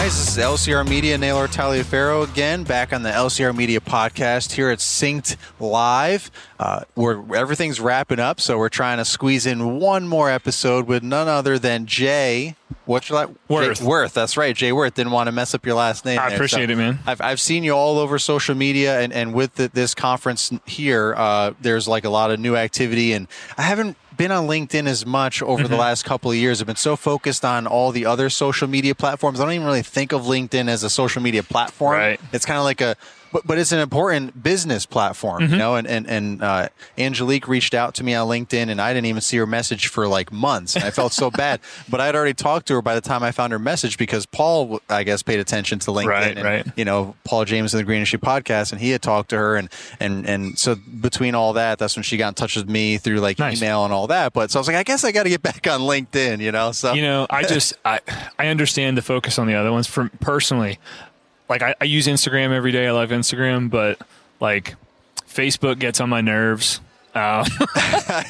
Guys, this is LCR Media, Naylor Taliaferro again, back on the LCR Media podcast here at Synkd Live. Uh, where everything's wrapping up, so we're trying to squeeze in one more episode with none other than Jay. What's your last Worth. Jay, Worth, that's right. Jay Worth didn't want to mess up your last name. I there. appreciate So it, man. I've, I've seen you all over social media, and, and with the, this conference here, uh, there's like a lot of new activity, and I haven't been on LinkedIn as much over Mm-hmm. the last couple of years. I've been so focused on all the other social media platforms. I don't even really think of LinkedIn as a social media platform. Right. It's kind of like a, but, but it's an important business platform, Mm-hmm. you know. And and and uh, Angelique reached out to me on LinkedIn, and I didn't even see her message for like months, and I felt so bad. But I had already talked to her by the time I found her message because Paul, I guess, paid attention to LinkedIn. Right, and, right. You know, Paul Jamison the Green Industry podcast, and he had talked to her, and and and so between all that, that's when she got in touch with me through like Nice. email and all that. But so I was like, I guess I got to get back on LinkedIn, you know. So You know, I just I I understand the focus on the other ones. From personally, like I, I use Instagram every day. I love Instagram, but like Facebook gets on my nerves. Um,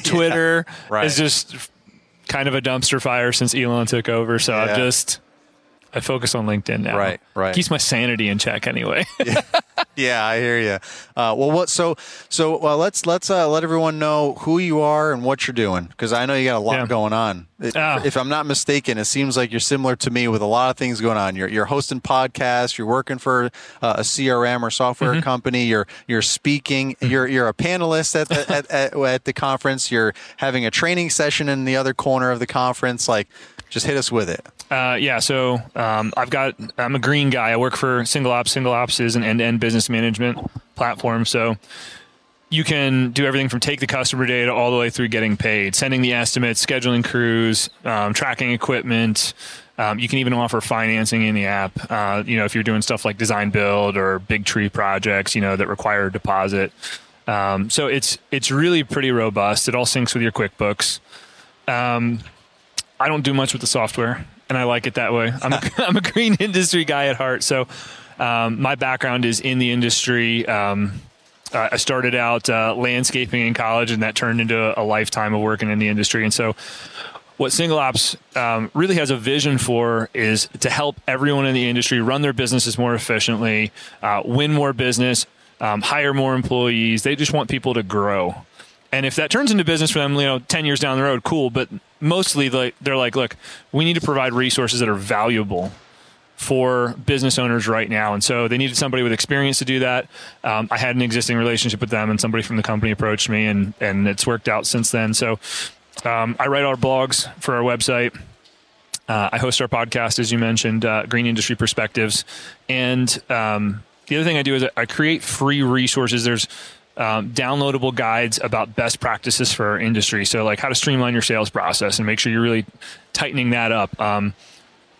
Twitter right. is just kind of a dumpster fire since Elon took over. So Yeah. I just I focus on LinkedIn now. Right, right. Keeps my sanity in check anyway. yeah, I hear you. Uh, well, what? So, so well, let's let's uh, let everyone know who you are and what you're doing because I know you got a lot Yeah. going on. It- Ah. If I'm not mistaken, it seems like you're similar to me with a lot of things going on. You're you're hosting podcasts. You're working for uh, a CRM or software Mm-hmm. company. You're you're speaking. You're you're a panelist at the at, at, at the conference. You're having a training session in the other corner of the conference. Like, just hit us with it. Uh, yeah, so um, I've got I'm a green guy. I work for Single Ops. Single Ops is an end-to-end business management platform. So you can do everything from take the customer data all the way through getting paid, sending the estimates, scheduling crews, um, tracking equipment. Um, you can even offer financing in the app. Uh, you know, if you're doing stuff like design build or big tree projects, you know that require a deposit. Um, so it's it's really pretty robust. It all syncs with your QuickBooks. I don't do much with the software, and I like it that way. I'm a, I'm a green industry guy at heart, so um, my background is in the industry. Um, uh, I started out uh, landscaping in college, and that turned into a lifetime of working in the industry. And so, what Single Ops um, really has a vision for is to help everyone in the industry run their businesses more efficiently, uh, win more business, um, hire more employees. They just want people to grow. And if that turns into business for them, you know, 10 years down the road, cool. But mostly like, they're like, look, we need to provide resources that are valuable for business owners right now. And so they needed somebody with experience to do that. Um, I had an existing relationship with them and somebody from the company approached me and, and it's worked out since then. So um, I write our blogs for our website. Uh, I host our podcast, as you mentioned, uh, Green Industry Perspectives. And um, the other thing I do is I create free resources. There's um, downloadable guides about best practices for our industry. So, like how to streamline your sales process and make sure you're really tightening that up. Um,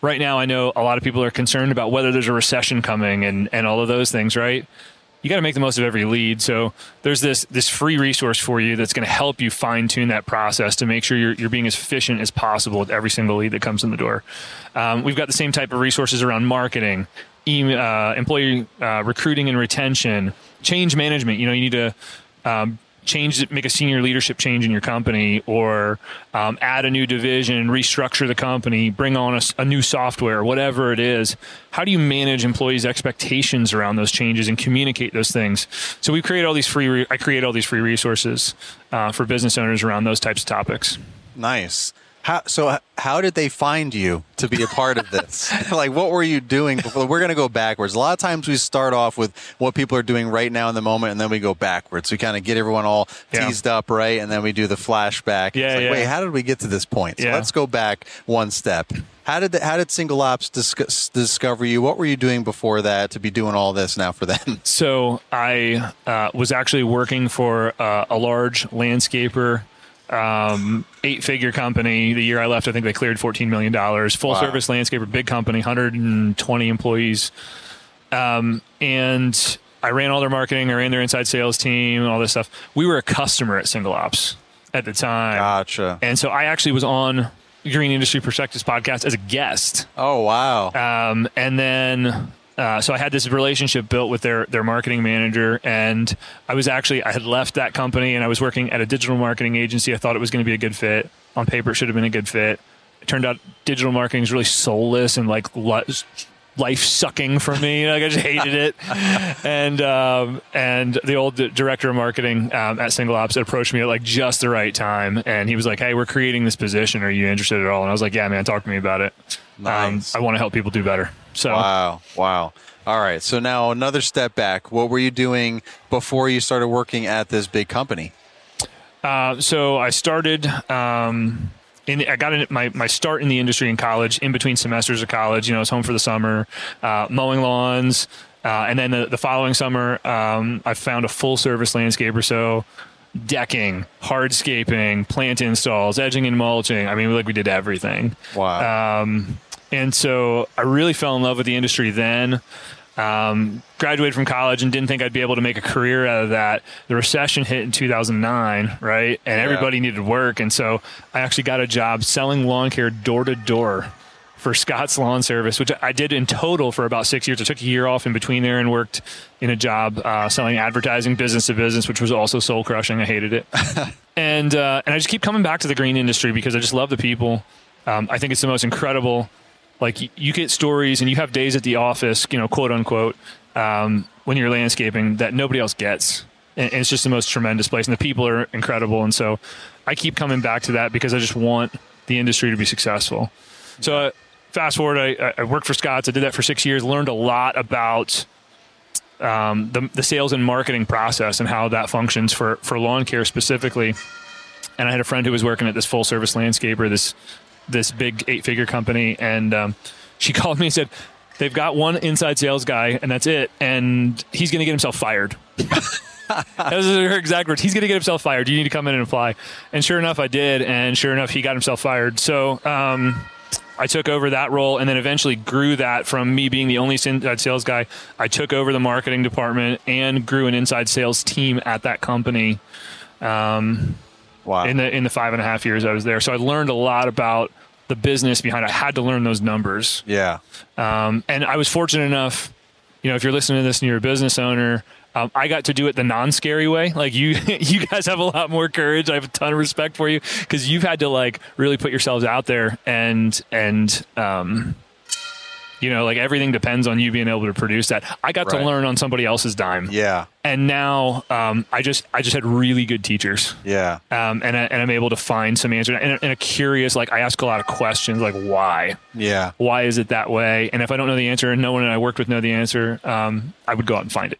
right now, I know a lot of people are concerned about whether there's a recession coming and, and all of those things, right? You got to make the most of every lead. So there's this this free resource for you that's going to help you fine tune that process to make sure you're, you're being as efficient as possible with every single lead that comes in the door. Um, we've got the same type of resources around marketing, em- uh, employee uh, recruiting and retention, change management. You know, you need to um, change, make a senior leadership change in your company, or um, add a new division, restructure the company, bring on a new software, whatever it is. How do you manage employees' expectations around those changes and communicate those things? So we create all these free. Re- I create all these free resources uh, for business owners around those types of topics. Nice. How, so how did they find you to be a part of this? like, what were you doing before? We're going to go backwards. A lot of times we start off with what people are doing right now in the moment, and then we go backwards. We kind of get everyone all Yeah. teased up, right? And then we do the flashback. Yeah, It's like, yeah. Wait, how did we get to this point? So Yeah. let's go back one step. How did the, how did Single Ops discuss, discover you? What were you doing before that to be doing all this now for them? So I uh, was actually working for uh, a large landscaper, um, eight-figure company. The year I left, I think they cleared fourteen million dollars. Full-service landscaper, big company, hundred and twenty employees, um, and I ran all their marketing. I ran their inside sales team, all this stuff. We were a customer at Single Ops at the time, Gotcha. and so I actually was on Green Industry Perspectives podcast as a guest. Oh wow. Um, and then, uh, so I had this relationship built with their their marketing manager, and I was actually I had left that company and I was working at a digital marketing agency. I thought it was going to be a good fit. On paper, it should have been a good fit. It turned out digital marketing is really soulless and like life sucking for me. Like I just hated it. and um, and the old director of marketing um, at Single Ops approached me at like just the right time, and he was like, "Hey, we're creating this position. Are you interested at all?" And I was like, "Yeah, man, talk to me about it. Nice. Um, I want to help people do better." So Wow. Wow. All right. So now another step back. What were you doing before you started working at this big company? Uh, so I started. Um, in, I got in my, my start in the industry in college, in between semesters of college. You know, I was home for the summer, uh, mowing lawns, uh, and then the, the following summer, um, I found a full service landscaper. So decking, hardscaping, plant installs, edging and mulching. I mean, like we did everything. Wow. Um, and so I really fell in love with the industry then. Um, graduated from college and didn't think I'd be able to make a career out of that. The recession hit in 2009, right? And everybody needed work. And so I actually got a job selling lawn care door to door for Scotts Lawn Service, which I did in total for about six years. I took a year off in between there and worked in a job uh, selling advertising business to business, which was also soul crushing. I hated it. and, uh, and I just keep coming back to the green industry because I just love the people. Um, I think it's the most incredible like you get stories and you have days at the office, you know, quote unquote, um, when you're landscaping that nobody else gets. And, it's just the most tremendous place, and the people are incredible. And so I keep coming back to that because I just want the industry to be successful. So uh, fast forward, I, I worked for Scotts. I did that for six years. Learned a lot about um, the, the sales and marketing process and how that functions for for lawn care specifically. And I had a friend who was working at this full service landscaper, this this big eight figure company, and um, she called me and said they've got one inside sales guy, and that's it, and he's going to get himself fired. Those are her exact words. He's going to get himself fired. You need to come in and apply. And sure enough, I did. And sure enough, he got himself fired. So um, I took over that role and then eventually grew that from me being the only inside sales guy. I took over the marketing department and grew an inside sales team at that company. Um, wow. in the in the five and a half years I was there. So I learned a lot about the business behind. it. I had to learn those numbers, yeah. um, and I was fortunate enough. You know, if you're listening to this and you're a business owner, um, I got to do it the non-scary way. Like you, you guys have a lot more courage. I have a ton of respect for you because you've had to like really put yourselves out there and and um, you know, like everything depends on you being able to produce that. I got Right. to learn on somebody else's dime, Yeah. and now um, I just I just had really good teachers Yeah. um, and, I, and I'm able to find some answers. And, and a curious, like I ask a lot of questions, like why, Yeah. why is it that way? And if I don't know the answer, and no one I worked with know the answer, um, I would go out and find it.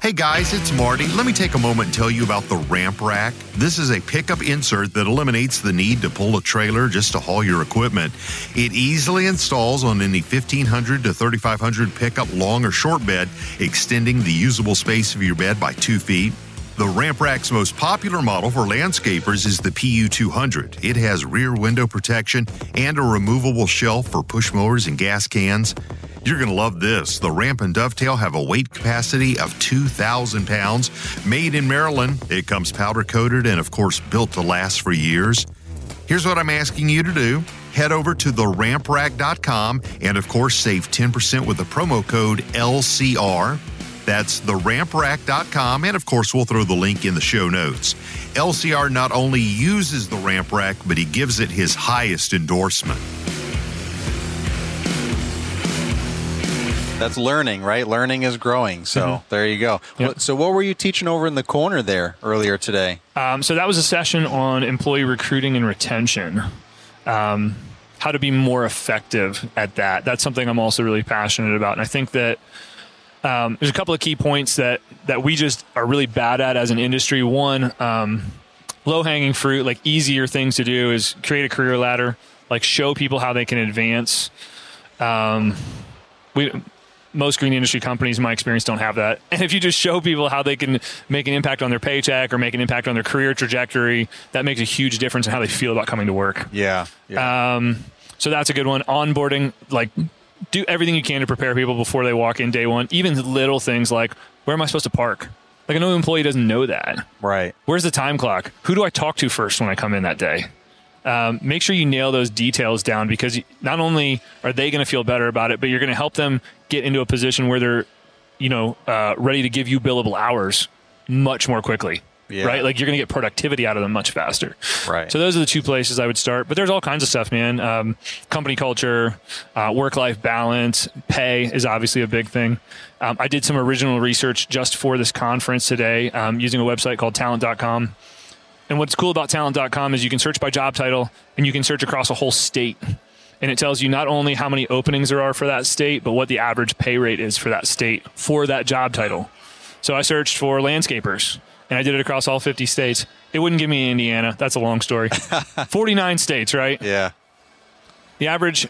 Hey guys, it's Marty. Let me take a moment and tell you about the Ramp Rack. This is a pickup insert that eliminates the need to pull a trailer just to haul your equipment. It easily installs on any 1500 to 3500 pickup long or short bed, extending the usable space of your bed by two feet. The Ramp Rack's most popular model for landscapers is the PU200. It has rear window protection and a removable shelf for push mowers and gas cans. You're going to love this. The Ramp and Dovetail have a weight capacity of 2,000 pounds. Made in Maryland, it comes powder coated and, of course, built to last for years. Here's what I'm asking you to do head over to theramprack.com and, of course, save 10% with the promo code LCR. That's theramprack.com, and of course, we'll throw the link in the show notes. LCR not only uses the Ramp Rack, but he gives it his highest endorsement. That's learning, right? Learning is growing. So there you go. Yep. So what were you teaching over in the corner there earlier today? Um, so that was a session on employee recruiting and retention. Um, how to be more effective at that. That's something I'm also really passionate about, and I think that um, there's a couple of key points that that we just are really bad at as an industry. One, um, low hanging fruit, like easier things to do, is create a career ladder, like show people how they can advance. Um, we most green industry companies, in my experience, don't have that. And if you just show people how they can make an impact on their paycheck or make an impact on their career trajectory, that makes a huge difference in how they feel about coming to work. Yeah. Yeah. Um, so that's a good one. Onboarding, like do everything you can to prepare people before they walk in day one. Even little things like where am I supposed to park? Like a new employee doesn't know that. Right. Where's the time clock? Who do I talk to first when I come in that day? Um, make sure you nail those details down because not only are they going to feel better about it, but you're going to help them get into a position where they're, you know, uh, ready to give you billable hours much more quickly. Yeah. Right? Like you're going to get productivity out of them much faster. Right. So those are the two places I would start. But there's all kinds of stuff, man. Um, company culture, uh, work life balance, pay is obviously a big thing. Um, I did some original research just for this conference today um, using a website called talent.com. And what's cool about talent.com is you can search by job title and you can search across a whole state. And it tells you not only how many openings there are for that state, but what the average pay rate is for that state for that job title. So I searched for landscapers and I did it across all 50 states. It wouldn't give me Indiana. That's a long story. 49 states, right? Yeah. The average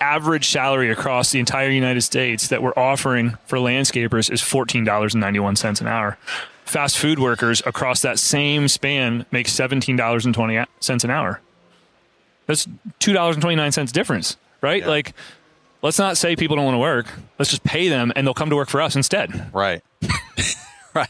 average salary across the entire United States that we're offering for landscapers is $14.91 an hour. Fast food workers across that same span make $17.20 an hour. That's $2.29 difference, right? Yeah. Like let's not say people don't want to work. Let's just pay them and they'll come to work for us instead. Right.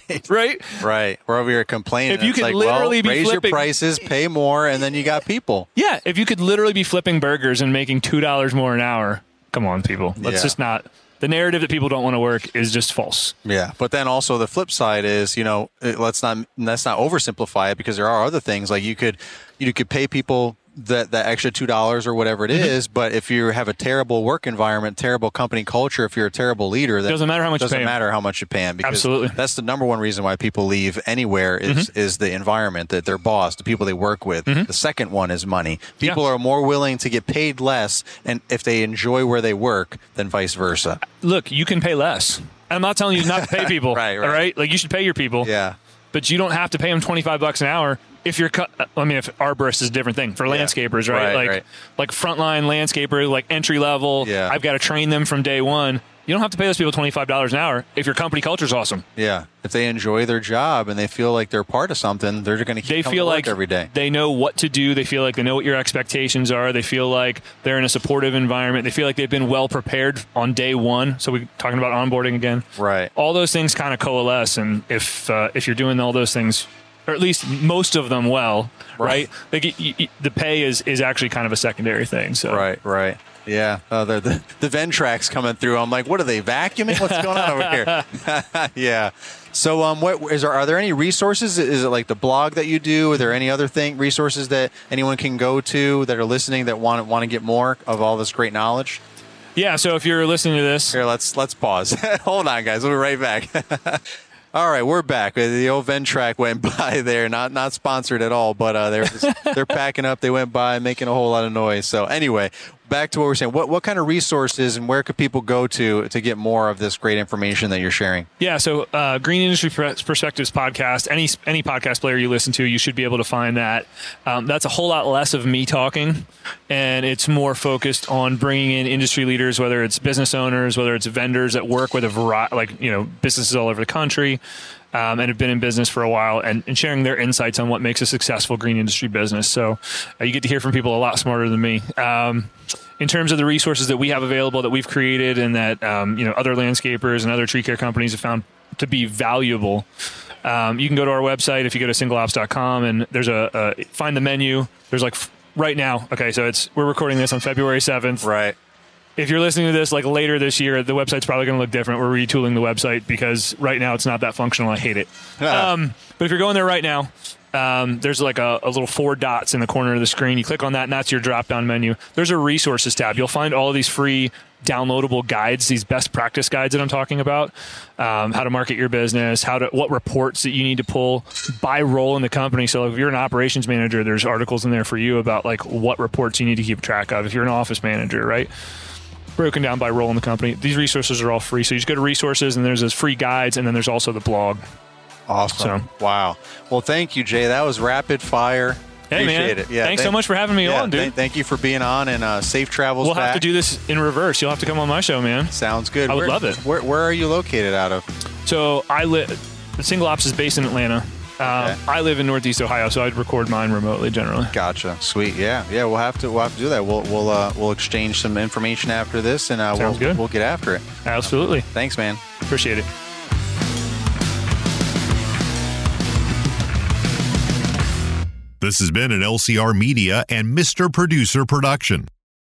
right. Right? Right. We're over here complaining. If you could like, literally well, be raise flipping- your prices, pay more, and then you got people. Yeah, if you could literally be flipping burgers and making two dollars more an hour, come on, people. Let's Yeah. just not. The narrative that people don't want to work is just false. Yeah, but then also the flip side is, you know, let's not let's not oversimplify it because there are other things like you could you could pay people that that extra two dollars or whatever it is, Mm-hmm. but if you have a terrible work environment, terrible company culture, if you're a terrible leader, that Doesn't matter how much you doesn't matter how much you pay because Absolutely. that's the number one reason why people leave anywhere is Mm-hmm. is the environment that their boss, the people they work with. The second one is money. People Yeah. are more willing to get paid less, and if they enjoy where they work, than vice versa. Look, you can pay less. I'm not telling you not to pay people. Right, right. All right, like you should pay your people. Yeah. but you don't have to pay them 25 bucks an hour if you're cut i mean if arborist is a different thing for landscapers right, Right, like right. like frontline landscaper like entry level Yeah. i've got to train them from day one. You don't have to pay those people $25 an hour if your company culture is awesome. Yeah, if they enjoy their job and they feel like they're part of something, they're going to keep they feel like every day. they know what to do. They feel like they know what your expectations are. They feel like they're in a supportive environment. They feel like they've been well prepared on day one. So we're talking about onboarding again. Right. all those things kind of coalesce and if uh, if you're doing all those things or at least most of them well right, Like, y- y- the pay is is actually kind of a secondary thing so Right, right. Yeah, uh, the, the the Ventrac's coming through. I'm like, what are they vacuuming? What's going on over here? yeah. So, um, what is there? Are there any resources? Is it like the blog that you do? Are there any other thing resources that anyone can go to that are listening that want want to get more of all this great knowledge? yeah so if you're listening to this Here, let's let's pause. Hold on, guys. We'll be right back. All right, we're back. The old Ventrac went by there, not not sponsored at all, but uh, they're they're packing up. They went by, making a whole lot of noise. So anyway, back to what we're saying. What what kind of resources and where could people go to to get more of this great information that you're sharing? Yeah, so uh, Green Industry Perspectives podcast. Any any podcast player you listen to, you should be able to find that. Um, that's a whole lot less of me talking, and it's more focused on bringing in industry leaders, whether it's business owners, whether it's vendors that work with a variety, like you know, businesses all over the country. Um, and have been in business for a while and, and sharing their insights on what makes a successful green industry business. So uh, you get to hear from people a lot smarter than me. Um, in terms of the resources that we have available that we've created and that um, you know other landscapers and other tree care companies have found to be valuable um, you can go to our website if you go to singleops.com and there's a, a find the menu there's like right now okay so it's we're recording this on february 7th Right. If you're listening to this like later this year the website's probably going to look different. We're retooling the website because right now it's not that functional. I hate it. Um, but if you're going there right now um, there's like a, a little four dots in the corner of the screen. You click on that and that's your drop down menu. There's a resources tab. You'll find all of these free downloadable guides these best practice guides that i'm talking about. Um, how to market your business how to what reports that you need to pull by role in the company. So if you're an operations manager there's articles in there for you about like what reports you need to keep track of. If you're an office manager right broken down by role in the company. These resources are all free. So you just go to resources and there's those free guides and then there's also the blog. Awesome. So- Wow. Well, thank you, Jay. That was rapid fire. Hey Appreciate man, it. Yeah. thanks so much for having me yeah, on, dude. thank- thank you for being on and uh, safe travels. we'll have to do this in reverse. You'll have to come on my show, man. Sounds good. I would love it. Where, where are you located out of? So I live. The single Ops is based in Atlanta. Um, Okay. I live in Northeast Ohio, so I'd record mine remotely generally. Gotcha. Sweet. Yeah. Yeah. We'll have to. We'll have to do that. We'll we'll uh, we'll exchange some information after this, and uh, we'll good. we'll get after it. Absolutely. Thanks, man. Appreciate it. This has been an LCR Media and Mr. Producer production.